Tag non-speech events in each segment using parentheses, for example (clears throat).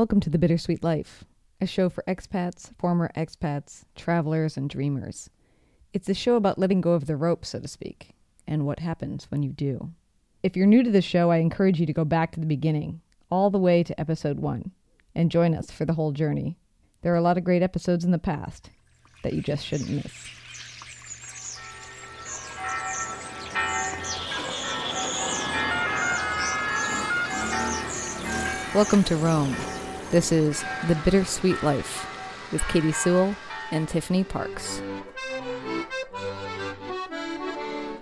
Welcome to The Bittersweet Life, a show for expats, former expats, travelers, and dreamers. It's a show about letting go of the rope, so to speak, and what happens when you do. If you're new to the show, I encourage you to go back to the beginning, all the way to episode one, and join us for the whole journey. There are a lot of great episodes in the past that you just shouldn't miss. Welcome to Rome. This is The Bittersweet Life with Katie Sewell and Tiffany Parks.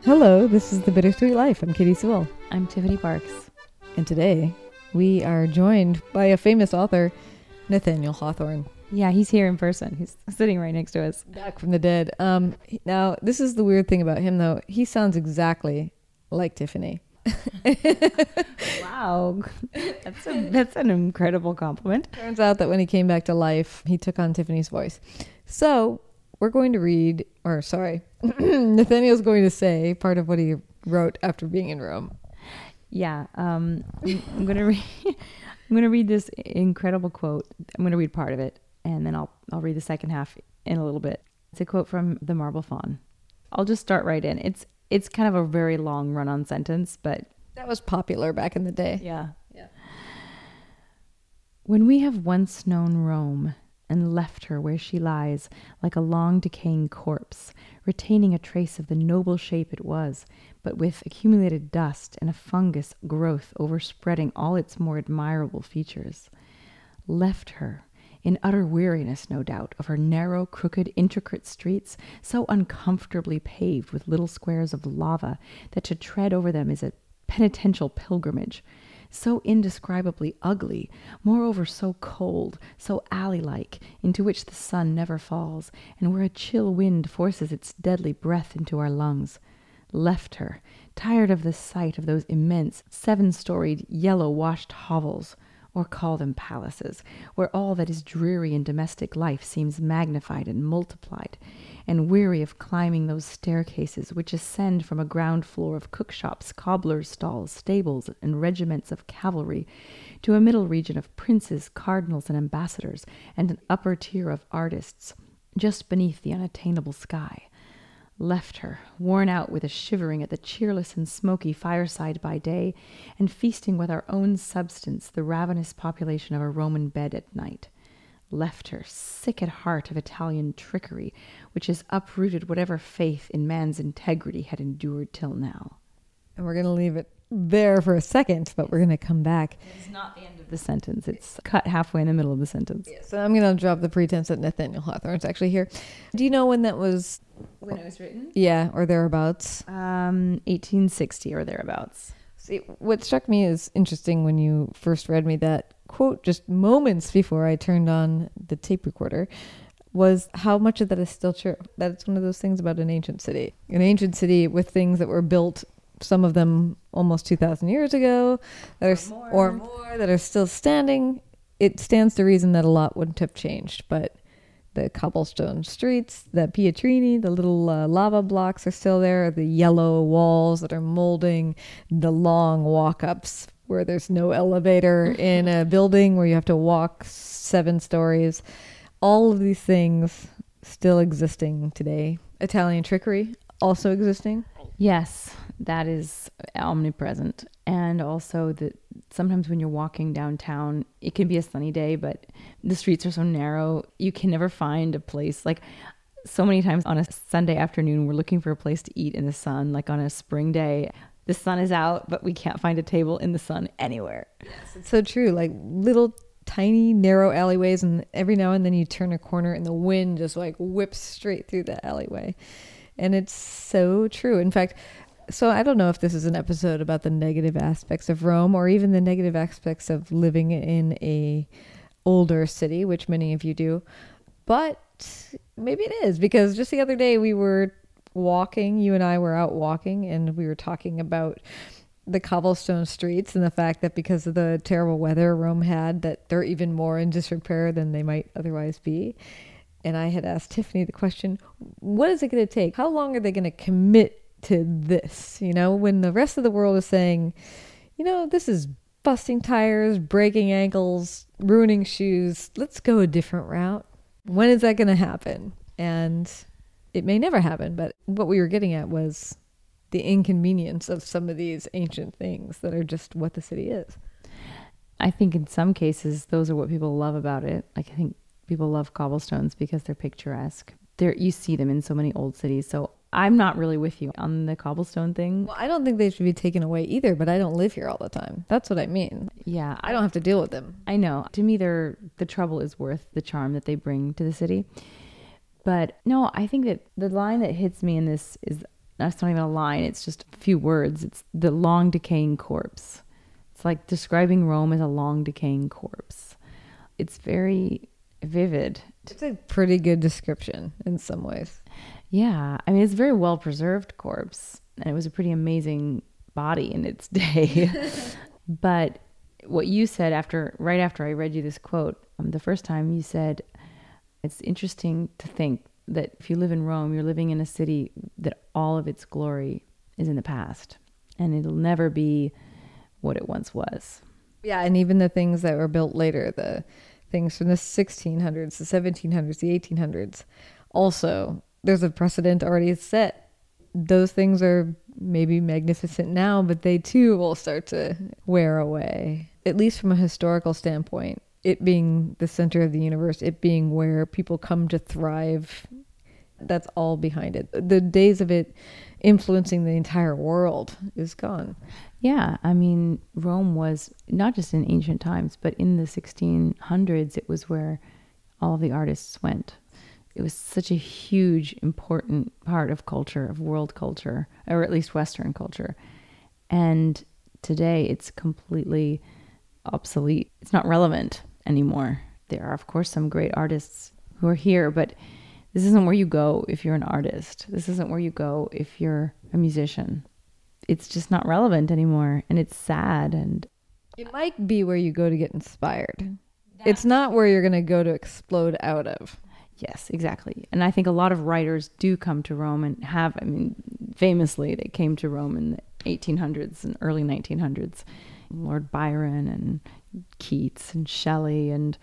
Hello, this is The Bittersweet Life. I'm Katie Sewell. I'm Tiffany Parks. And today we are joined by a famous author, Nathaniel Hawthorne, Yeah, he's here in person. He's sitting right next to us. back from the dead. Um, now, this is the weird thing about him, though. He sounds exactly like Tiffany. (laughs) Wow, that's a, that's an incredible compliment. Turns out that when he came back to life, he took on Tiffany's voice. So we're going to read, or sorry, (clears throat) Nathaniel's going to say part of what he wrote after being in Rome. Yeah, um, I'm, gonna read. (laughs) I'm gonna read this incredible quote. I'm gonna read part of it, and then I'll I'll read the second half in a little bit. It's a quote from the Marble Faun. I'll just start right in. It's it's kind of a very long run-on sentence, but That was popular back in the day. Yeah. Yeah. When we have once known Rome and left her where she lies like a long decaying corpse, retaining a trace of the noble shape it was, but with accumulated dust and a fungus growth overspreading all its more admirable features. Left her, in utter weariness, no doubt, of her narrow, crooked, intricate streets, so uncomfortably paved with little squares of lava that to tread over them is a penitential pilgrimage, so indescribably ugly, moreover so cold, so alley like, into which the sun never falls, and where a chill wind forces its deadly breath into our lungs. Left her, tired of the sight of those immense, seven storied, yellow washed hovels, or call them palaces, where all that is dreary in domestic life seems magnified and multiplied, and weary of climbing those staircases which ascend from a ground floor of cookshops, cobblers' stalls, stables, and regiments of cavalry to a middle region of princes, cardinals, and ambassadors, and an upper tier of artists, just beneath the unattainable sky left her, worn out with a shivering at the cheerless and smoky fireside by day, and feasting with our own substance the ravenous population of a Roman bed at night. Left her, sick at heart of Italian trickery, which has uprooted whatever faith in man's integrity had endured till now. And we're going to leave it there for a second, but we're going to come back. It's not the end of the sentence. It's cut halfway in the middle of the sentence. So I'm going to drop the pretense that Nathaniel Hawthorne's actually here. Do you know when that was? When it was written? Yeah, or thereabouts. Um, 1860 or thereabouts. See, what struck me as interesting when you first read me that quote just moments before I turned on the tape recorder was how much of that is still true. That it's one of those things about an ancient city. An ancient city with things that were built, some of them almost 2,000 years ago, that are, s- more. or more, that are still standing. It stands to reason that a lot wouldn't have changed, but the cobblestone streets, the Pietrini, the little uh, lava blocks are still there, the yellow walls that are molding, the long walk ups where there's no elevator (laughs) in a building where you have to walk seven stories. All of these things still existing today. Italian trickery also existing. Yes, that is omnipresent. And also that sometimes when you're walking downtown, it can be a sunny day, but the streets are so narrow, you can never find a place like so many times on a Sunday afternoon we're looking for a place to eat in the sun, like on a spring day. The sun is out, but we can't find a table in the sun anywhere. Yes, It's so true. Like little tiny narrow alleyways and every now and then you turn a corner and the wind just like whips straight through the alleyway. And it's so true. In fact, so I don't know if this is an episode about the negative aspects of Rome or even the negative aspects of living in a older city, which many of you do. But maybe it is because just the other day we were walking, you and I were out walking and we were talking about the cobblestone streets and the fact that because of the terrible weather Rome had that they're even more in disrepair than they might otherwise be. And I had asked Tiffany the question, what is it going to take? How long are they going to commit to this? You know, when the rest of the world is saying, you know, this is busting tires, breaking ankles, ruining shoes. Let's go a different route. When is that going to happen? And it may never happen, but what we were getting at was the inconvenience of some of these ancient things that are just what the city is. I think in some cases those are what people love about it. Like I think people love cobblestones because they're picturesque. There you see them in so many old cities. So I'm not really with you on the cobblestone thing. Well, I don't think they should be taken away either, but I don't live here all the time. That's what I mean. Yeah, I don't have to deal with them. I know. To me, they're the trouble is worth the charm that they bring to the city. But no, I think that the line that hits me in this is that's not even a line. It's just a few words. It's the long decaying corpse. It's like describing Rome as a long decaying corpse. It's very vivid. It's a pretty good description in some ways. Yeah, I mean it's a very well preserved corpse, and it was a pretty amazing body in its (laughs) day. (laughs) but what you said after, right after I read you this quote, um, the first time you said, it's interesting to think that if you live in Rome, you're living in a city that all of its glory is in the past, and it'll never be what it once was. Yeah, and even the things that were built later, the things from the 1600s, the 1700s, the 1800s, also there's a precedent already set. Those things are maybe magnificent now, but they too will start to wear away, at least from a historical standpoint. It being the center of the universe, it being where people come to thrive, that's all behind it. The days of it influencing the entire world is gone. Yeah, I mean, Rome was not just in ancient times, but in the 1600s, it was where all the artists went it was such a huge, important part of culture, of world culture, or at least Western culture. And today it's completely obsolete. It's not relevant anymore. There are, of course, some great artists who are here, but this isn't where you go if you're an artist. This isn't where you go if you're a musician. It's just not relevant anymore. And it's sad. And it might be where you go to get inspired. That's it's not where you're going to go to explode out of. Yes, exactly. And I think a lot of writers do come to Rome and have, I mean, famously, they came to Rome in the 1800s and early 1900s. Lord Byron and Keats and Shelley and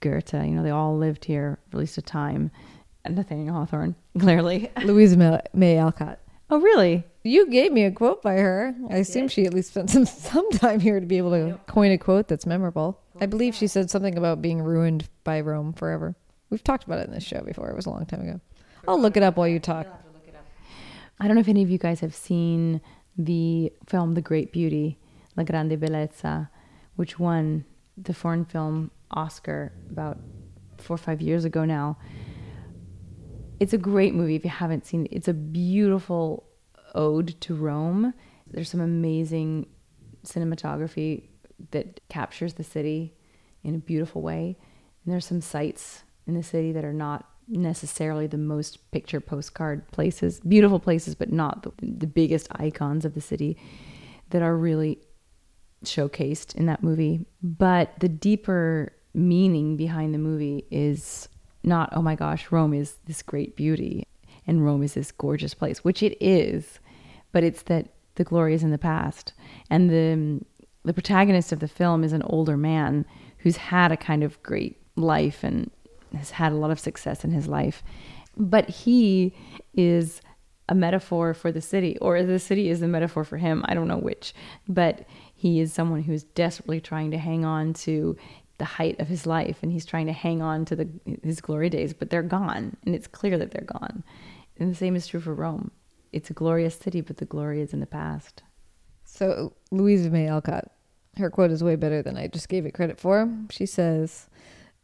Goethe, you know, they all lived here for at least a time. And Nathaniel Hawthorne, (laughs) clearly. Louisa May Alcott. Oh, really? You gave me a quote by her. I, I assume she at least spent some, (laughs) some time here to be able to coin a quote that's memorable. I believe she said something about being ruined by Rome forever. We've talked about it in this show before. It was a long time ago. I'll look it up while you talk. I don't know if any of you guys have seen the film The Great Beauty, La Grande Bellezza, which won the foreign film Oscar about four or five years ago now. It's a great movie if you haven't seen it. It's a beautiful ode to Rome. There's some amazing cinematography that captures the city in a beautiful way. And there's some sights in the city that are not necessarily the most picture postcard places, beautiful places, but not the, the biggest icons of the city that are really showcased in that movie. But the deeper meaning behind the movie is not, oh my gosh, Rome is this great beauty and Rome is this gorgeous place, which it is, but it's that the glory is in the past. And the the protagonist of the film is an older man who's had a kind of great life and has had a lot of success in his life. But he is a metaphor for the city, or the city is a metaphor for him. I don't know which. But he is someone who is desperately trying to hang on to the height of his life and he's trying to hang on to the his glory days but they're gone and it's clear that they're gone and the same is true for rome it's a glorious city but the glory is in the past so louisa may alcott her quote is way better than i just gave it credit for she says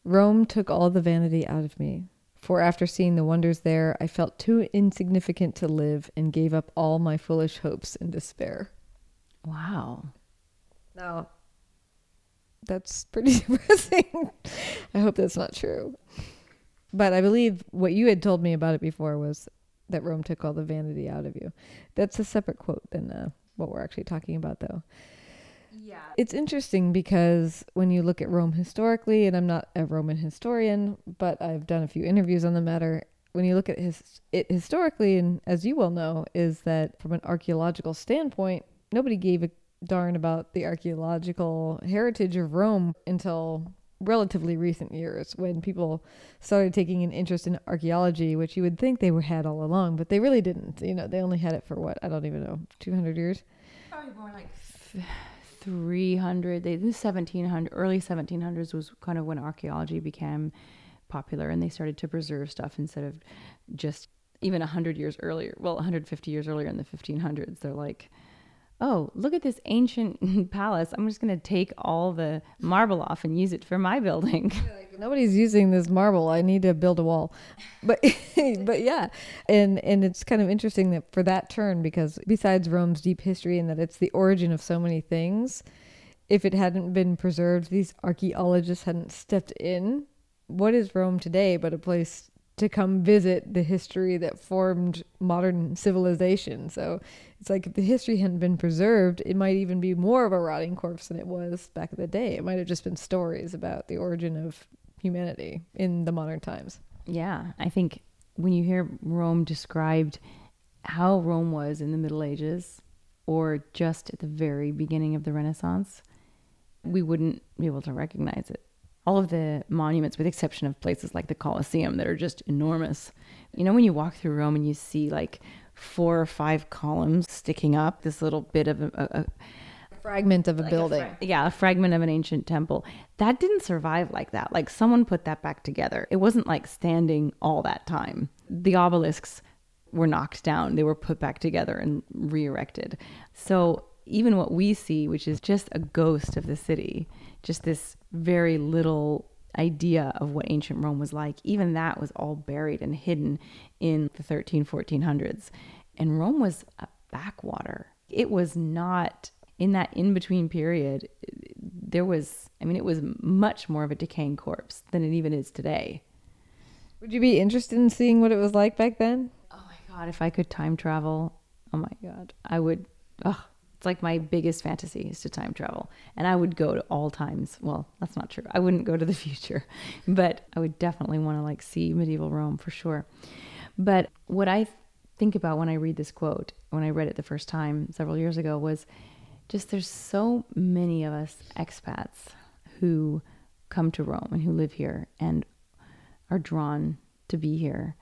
Rome took all the vanity out of me, for after seeing the wonders there, I felt too insignificant to live and gave up all my foolish hopes in despair. Wow. Now, that's pretty (laughs) depressing. I hope that's not true. But I believe what you had told me about it before was that Rome took all the vanity out of you. That's a separate quote than uh, what we're actually talking about, though. Yeah. It's interesting because when you look at Rome historically, and I'm not a Roman historian, but I've done a few interviews on the matter. When you look at his, it historically, and as you well know, is that from an archaeological standpoint, nobody gave a darn about the archaeological heritage of Rome until relatively recent years when people started taking an interest in archaeology, which you would think they were had all along, but they really didn't. You know, they only had it for what? I don't even know, 200 years? Probably more like 300. They, the 1700, early 1700s was kind of when archaeology became popular and they started to preserve stuff instead of just even 100 years earlier. Well, 150 years earlier in the 1500s, they're like, oh, look at this ancient (laughs) palace. I'm just going to take all the marble off and use it for my building. (laughs) Nobody's using this marble. I need to build a wall. But (laughs) but yeah. And and it's kind of interesting that for that turn because besides Rome's deep history and that it's the origin of so many things, if it hadn't been preserved, these archaeologists hadn't stepped in, what is Rome today but a place to come visit the history that formed modern civilization. So it's like if the history hadn't been preserved, it might even be more of a rotting corpse than it was back in the day. It might have just been stories about the origin of humanity in the modern times. Yeah, I think when you hear Rome described how Rome was in the Middle Ages or just at the very beginning of the Renaissance, we wouldn't be able to recognize it all of the monuments, with the exception of places like the Colosseum that are just enormous. You know, when you walk through Rome and you see like four or five columns sticking up, this little bit of a, a, a fragment of a like building. A fra- yeah, a fragment of an ancient temple. That didn't survive like that. Like someone put that back together. It wasn't like standing all that time. The obelisks were knocked down, they were put back together and re erected. So even what we see, which is just a ghost of the city, just this very little idea of what ancient Rome was like, even that was all buried and hidden in the 13, 1400s. And Rome was a backwater. It was not in that in between period. There was, I mean, it was much more of a decaying corpse than it even is today. Would you be interested in seeing what it was like back then? Oh my God, if I could time travel, oh my God, I would. Oh, it's like my biggest fantasy is to time travel. And I would go to all times. Well, that's not true. I wouldn't go to the (laughs) future, but I would definitely want to like see medieval Rome for sure. But what I think about when I read this quote, when I read it the first time several years ago, was just there's so many of us expats who come to Rome and who live here and are drawn to be here.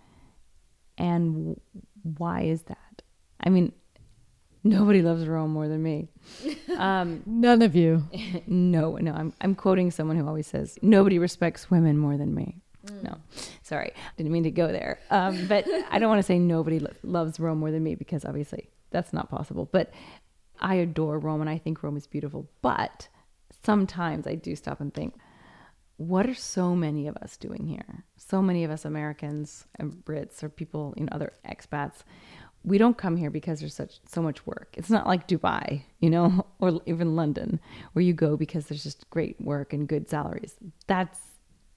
And why is that? I mean, Nobody loves Rome more than me. (laughs) Um, None of you. (laughs) no, no. I'm I'm quoting someone who always says nobody respects women more than me. Mm. No, sorry, didn't mean to go there. Um, but I don't want to say nobody lo- loves Rome more than me because obviously that's not possible. But I adore Rome and I think Rome is beautiful. But sometimes I do stop and think, what are so many of us doing here? So many of us Americans and Brits or people, you know, other expats we don't come here because there's such so much work. It's not like Dubai, you know, (laughs) or even London, where you go because there's just great work and good salaries. That's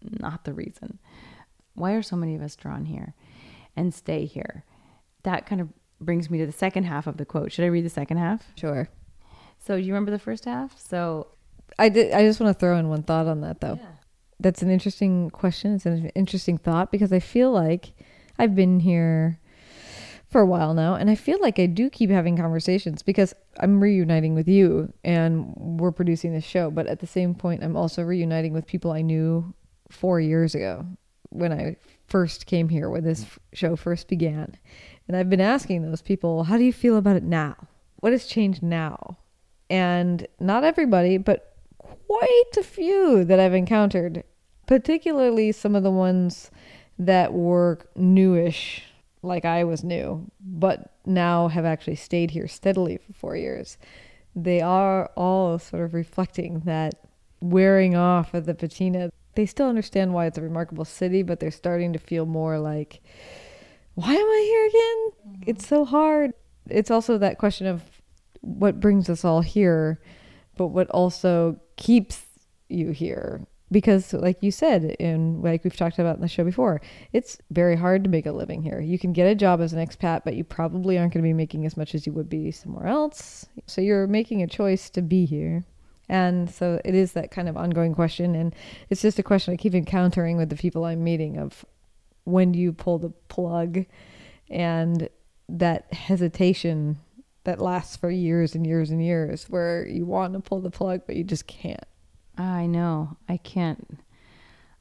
not the reason. Why are so many of us drawn here and stay here? That kind of brings me to the second half of the quote. Should I read the second half? Sure. So, do you remember the first half? So, I did. I just want to throw in one thought on that, though. Yeah. That's an interesting question. It's an interesting thought because I feel like I've been here for a while now, and I feel like I do keep having conversations because I'm reuniting with you and we're producing this show. But at the same point, I'm also reuniting with people I knew four years ago when I first came here, when this show first began. And I've been asking those people, how do you feel about it now? What has changed now? And not everybody, but quite a few that I've encountered, particularly some of the ones that were newish like I was new, but now have actually stayed here steadily for four years, they are all sort of reflecting that wearing off of the patina. They still understand why it's a remarkable city, but they're starting to feel more like, why am I here again? Mm-hmm. It's so hard. It's also that question of what brings us all here, but what also keeps you here because like you said and like we've talked about in the show before it's very hard to make a living here. You can get a job as an expat but you probably aren't going to be making as much as you would be somewhere else. So you're making a choice to be here. And so it is that kind of ongoing question and it's just a question i keep encountering with the people i'm meeting of when do you pull the plug? And that hesitation that lasts for years and years and years where you want to pull the plug but you just can't. I know. I can't.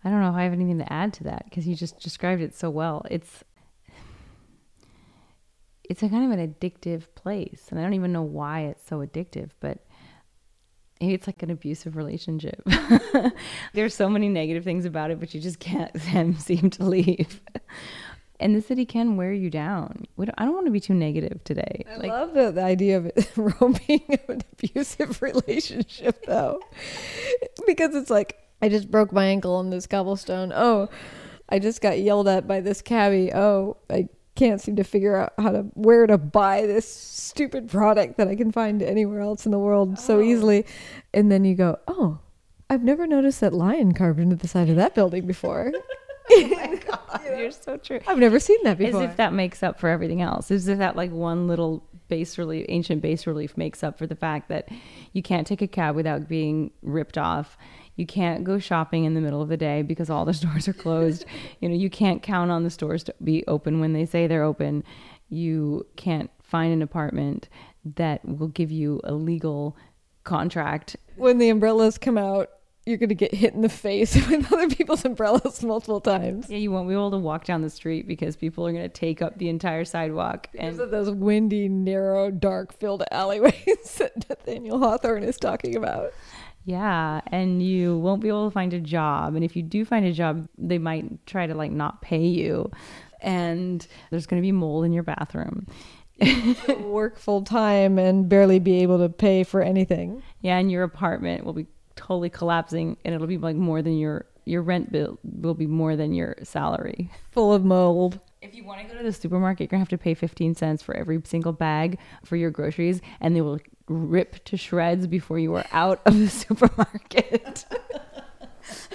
I don't know if I have anything to add to that because you just described it so well. It's it's a kind of an addictive place, and I don't even know why it's so addictive, but maybe it's like an abusive relationship. (laughs) There's so many negative things about it, but you just can't (laughs) seem to leave. And the city can wear you down. Don't, I don't want to be too negative today. I like, love the, the idea of it, (laughs) Rome being an abusive (laughs) relationship, though, because it's like I just broke my ankle on this cobblestone. Oh, I just got yelled at by this cabbie. Oh, I can't seem to figure out how to where to buy this stupid product that I can find anywhere else in the world oh. so easily. And then you go, oh, I've never noticed that lion carved into the side of that building before. (laughs) oh you're so true. I've never seen that before. As if that makes up for everything else. As if that like one little base relief, ancient base relief, makes up for the fact that you can't take a cab without being ripped off. You can't go shopping in the middle of the day because all the (laughs) stores are closed. you know, you can't count on the stores to be open when they say they're open. You can't find an apartment that will give you a legal contract. When the umbrellas come out, you're going to get hit in the face (laughs) with other people's umbrellas multiple times. Yeah, you won't be able to walk down the street because people are going to take up the entire sidewalk. And those windy, narrow, dark filled alleyways (laughs) that Nathaniel Hawthorne is talking about. Yeah, and you won't be able to find a job. And if you do find a job, they might try to like not pay you. And there's going to be mold in your bathroom. (laughs) work full time and barely be able to pay for anything. Yeah, and your apartment will be totally collapsing and it'll be like more than your your rent bill will be more than your salary. Full of mold. If you want to go to the supermarket, you're gonna have to pay 15 cents for every single bag for your groceries, and they will rip to shreds before you are out of the (laughs) supermarket. (laughs)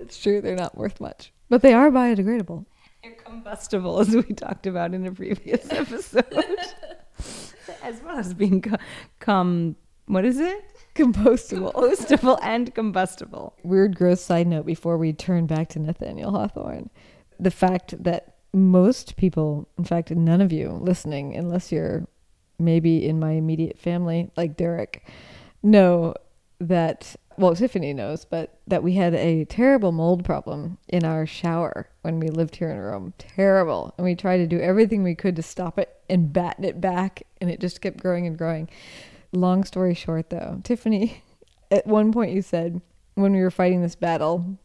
it's true, they're not worth much, but they are biodegradable. They're combustible, as we talked about in a previous (laughs) episode, as well as being co- com. What is it? Compostable. (laughs) Compostable and combustible. Weird, gross side note before we turn back to Nathaniel Hawthorne. The fact that most people, in fact, none of you listening, unless you're maybe in my immediate family, like Derek, know that, well, Tiffany knows, but that we had a terrible mold problem in our shower when we lived here in Rome. Terrible. And we tried to do everything we could to stop it and batten it back, and it just kept growing and growing. Long story short, though, Tiffany, (laughs) at one point you said, when we were fighting this battle,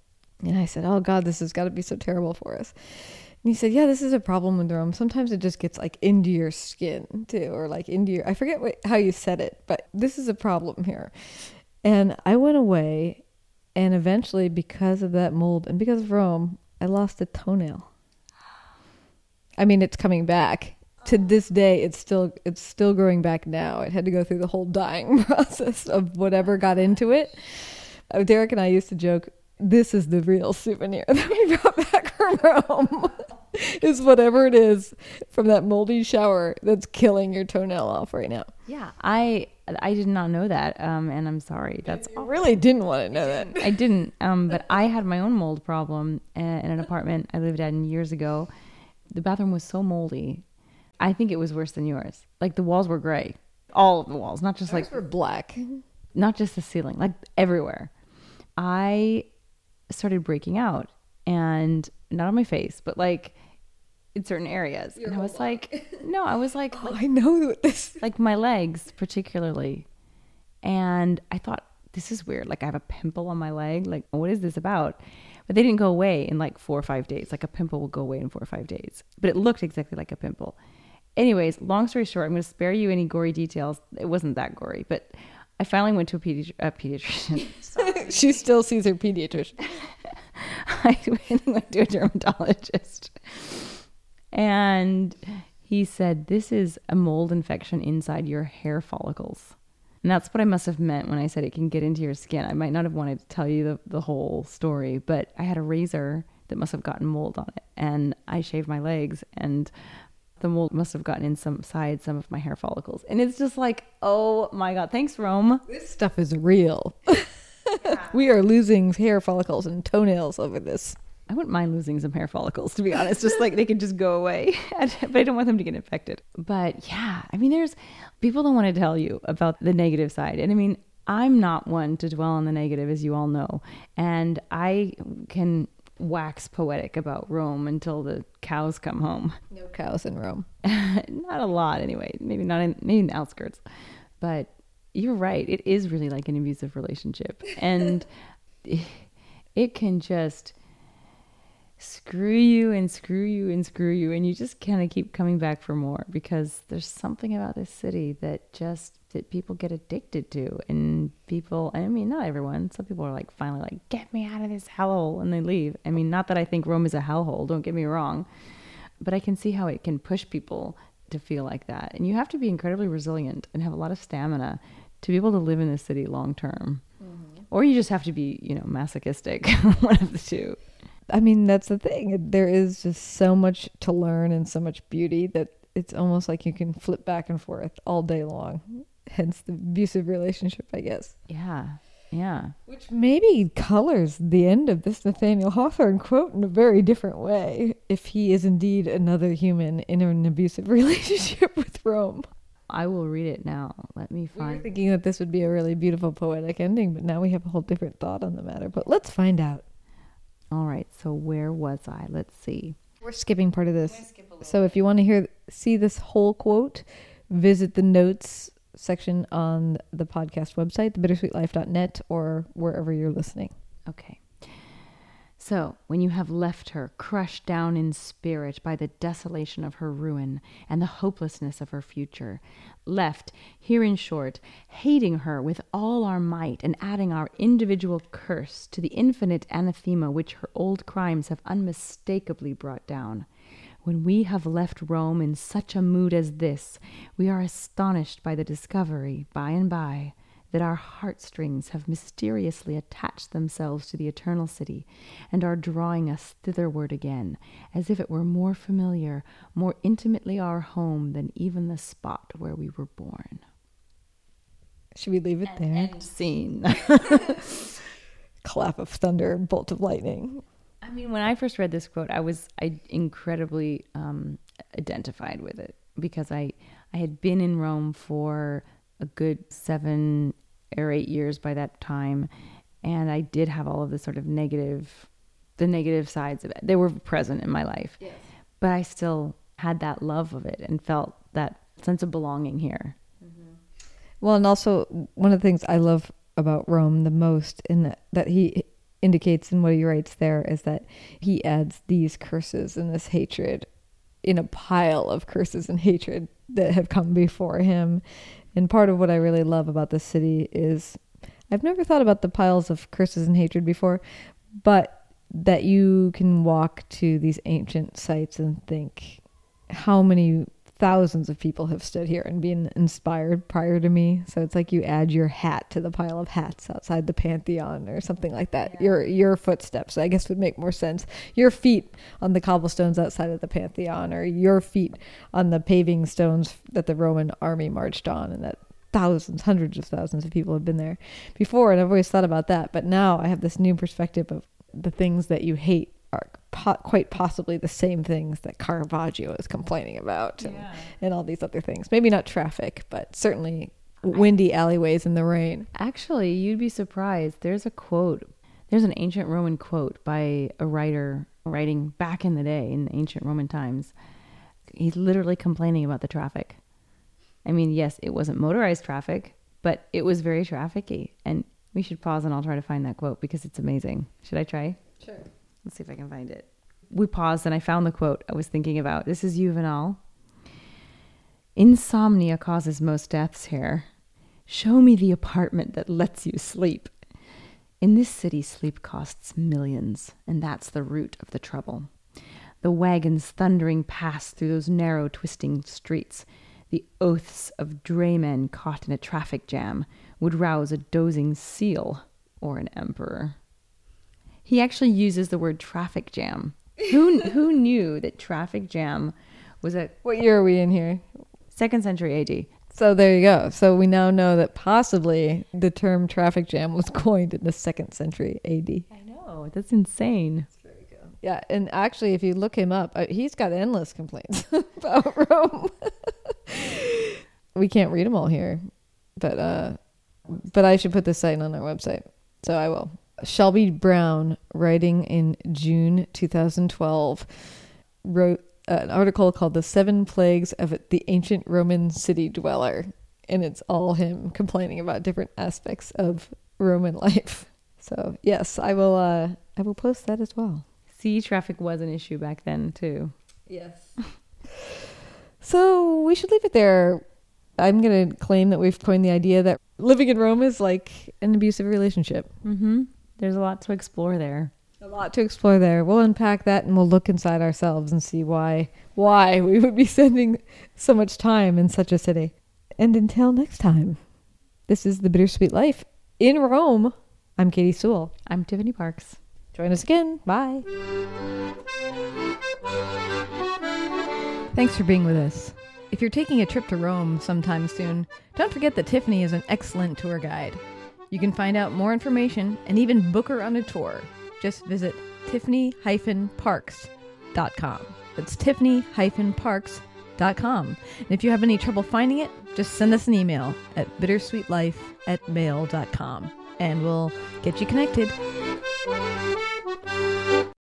and I said, Oh God, this has got to be so terrible for us. And he said, Yeah, this is a problem with Rome. Sometimes it just gets like into your skin too, or like into your, I forget what, how you said it, but this is a problem here. And I went away, and eventually, because of that mold and because of Rome, I lost a toenail. I mean, it's coming back. To this day, it's still it's still growing back now. It had to go through the whole dying (laughs) process of whatever got into it. Uh, Derek and I used to joke, "This is the real souvenir (laughs) that we brought back from Rome." is (laughs) whatever it is from that moldy shower that's killing your toenail off right now. Yeah, I I did not know that, um, and I'm sorry. That's I really didn't want to know that. I didn't, um, but I had my own mold problem in an apartment I lived in years ago. The bathroom was so moldy. I think it was worse than yours. Like the walls were gray, all of the walls, not just Ours like were black, not just the ceiling, like everywhere. I started breaking out, and not on my face, but like in certain areas. Your and I was like, (laughs) no, I was like, oh, like, I know this. Like my legs, particularly. And I thought, this is weird. Like I have a pimple on my leg. Like, what is this about? But they didn't go away in like four or five days. Like a pimple will go away in four or five days. But it looked exactly like a pimple. Anyways, long story short, I'm going to spare you any gory details. It wasn't that gory, but I finally went to a, pedi- a pediatrician. (laughs) (laughs) she still sees her pediatrician. (laughs) I went to a dermatologist. And he said, This is a mold infection inside your hair follicles. And that's what I must have meant when I said it can get into your skin. I might not have wanted to tell you the, the whole story, but I had a razor that must have gotten mold on it. And I shaved my legs, and the mold must have gotten inside some of my hair follicles. And it's just like, oh my God, thanks, Rome. This stuff is real. (laughs) we are losing hair follicles and toenails over this. I wouldn't mind losing some hair follicles, to be honest. Just like they could just go away, (laughs) but I don't want them to get infected. But yeah, I mean, there's people don't want to tell you about the negative side, and I mean, I'm not one to dwell on the negative, as you all know, and I can wax poetic about Rome until the cows come home. (laughs) No cows in Rome. not a lot, anyway. Maybe not in maybe in the outskirts, but you're right. It is really like an abusive relationship, (laughs) and it can just screw you and screw you and screw you and you just kind of keep coming back for more because there's something about this city that just that people get addicted to and people i mean not everyone some people are like finally like get me out of this hellhole and they leave i mean not that i think rome is a hellhole don't get me wrong but i can see how it can push people to feel like that and you have to be incredibly resilient and have a lot of stamina to be able to live in this city long term mm-hmm. or you just have to be you know masochistic (laughs) one of the two I mean, that's the thing. There is just so much to learn and so much beauty that it's almost like you can flip back and forth all day long. Hence the abusive relationship, I guess. Yeah. Yeah. Which maybe colors the end of this Nathaniel Hawthorne quote in a very different way if he is indeed another human in an abusive (laughs) relationship with Rome. I will read it now. Let me find. We were thinking that this would be a really beautiful poetic ending, but now we have a whole different thought on the matter. But let's find out. All right, so where was I? Let's see. We're skipping part of this. So if you want to hear see this whole quote, visit the notes section on the podcast website, thebittersweetlife.net or wherever you're listening. Okay. So, when you have left her, crushed down in spirit by the desolation of her ruin and the hopelessness of her future, left, here in short, hating her with all our might and adding our individual curse to the infinite anathema which her old crimes have unmistakably brought down, when we have left Rome in such a mood as this, we are astonished by the discovery, by and by, that our heartstrings have mysteriously attached themselves to the eternal city and are drawing us thitherward again, as if it were more familiar, more intimately our home than even the spot where we were born. Should we leave it there? End scene. (laughs) Clap of thunder, bolt of lightning. I mean, when I first read this quote, I was I incredibly um, identified with it because I I had been in Rome for a good seven or eight years by that time. And I did have all of the sort of negative, the negative sides of it. They were present in my life. Yes. But I still had that love of it and felt that sense of belonging here. Mm-hmm. Well, and also one of the things I love about Rome the most, in that, that he indicates in what he writes there, is that he adds these curses and this hatred in a pile of curses and hatred that have come before him. And part of what I really love about this city is I've never thought about the piles of curses and hatred before, but that you can walk to these ancient sites and think how many thousands of people have stood here and been inspired prior to me. So it's like you add your hat to the pile of hats outside the Pantheon or something like that. Yeah. Your your footsteps, I guess, would make more sense. Your feet on the cobblestones outside of the Pantheon, or your feet on the paving stones that the Roman army marched on, and that thousands, hundreds of thousands of people have been there before. And I've always thought about that, but now I have this new perspective of the things that you hate are po- quite possibly the same things that Caravaggio is complaining about and, yeah. and all these other things. Maybe not traffic, but certainly windy alleyways in the rain. Actually, you'd be surprised. There's a quote. There's an ancient Roman quote by a writer writing back in the day in the ancient Roman times. He's literally complaining about the traffic. I mean, yes, it wasn't motorized traffic, but it was very trafficy. And we should pause and I'll try to find that quote because it's amazing. Should I try? Sure. Let's see if I can find it. We paused and I found the quote I was thinking about. This is Juvenal. Insomnia causes most deaths here. Show me the apartment that lets you sleep. In this city, sleep costs millions, and that's the root of the trouble. The wagons thundering past through those narrow, twisting streets, the oaths of draymen caught in a traffic jam, would rouse a dozing seal or an emperor. He actually uses the word traffic jam. (laughs) Who who knew that traffic jam was a What year are we in here? Second century AD. So there you go. So we now know that possibly the term traffic jam was (laughs) coined in the second century AD. I know. That's insane. That's very good. Yeah, and actually, if you look him up, uh, he's got endless complaints (laughs) about Rome. we can't read them all here, but uh, but I should put this site on our website, so I will. Shelby Brown, writing in June 2012, wrote an article called "The Seven Plagues of the Ancient Roman City Dweller," and it's all him complaining about different aspects of Roman (laughs) life. So yes, I will. Uh, I will post that as well. Sea traffic was an issue back then too. Yes. so we should leave it there. I'm going to claim that we've coined the idea that living in Rome is like an abusive relationship. Mm-hmm. There's a lot to explore there. A lot to explore there. We'll unpack that and we'll look inside ourselves and see why why we would be (laughs) spending so much time in such a city. And until next time, this is the Bittersweet Life in Rome. I'm Katie Sewell. I'm Tiffany Parks. Join us again. Bye. Thanks for being with us. If you're taking a trip to Rome sometime soon, don't forget that Tiffany is an excellent tour guide. You can find out more information and even book her on a tour. Just visit tiffany-parks.com. That's tiffany-parks.com. And if you have any trouble finding it, just send us an email at bittersweetlife at mail.com and we'll get you connected.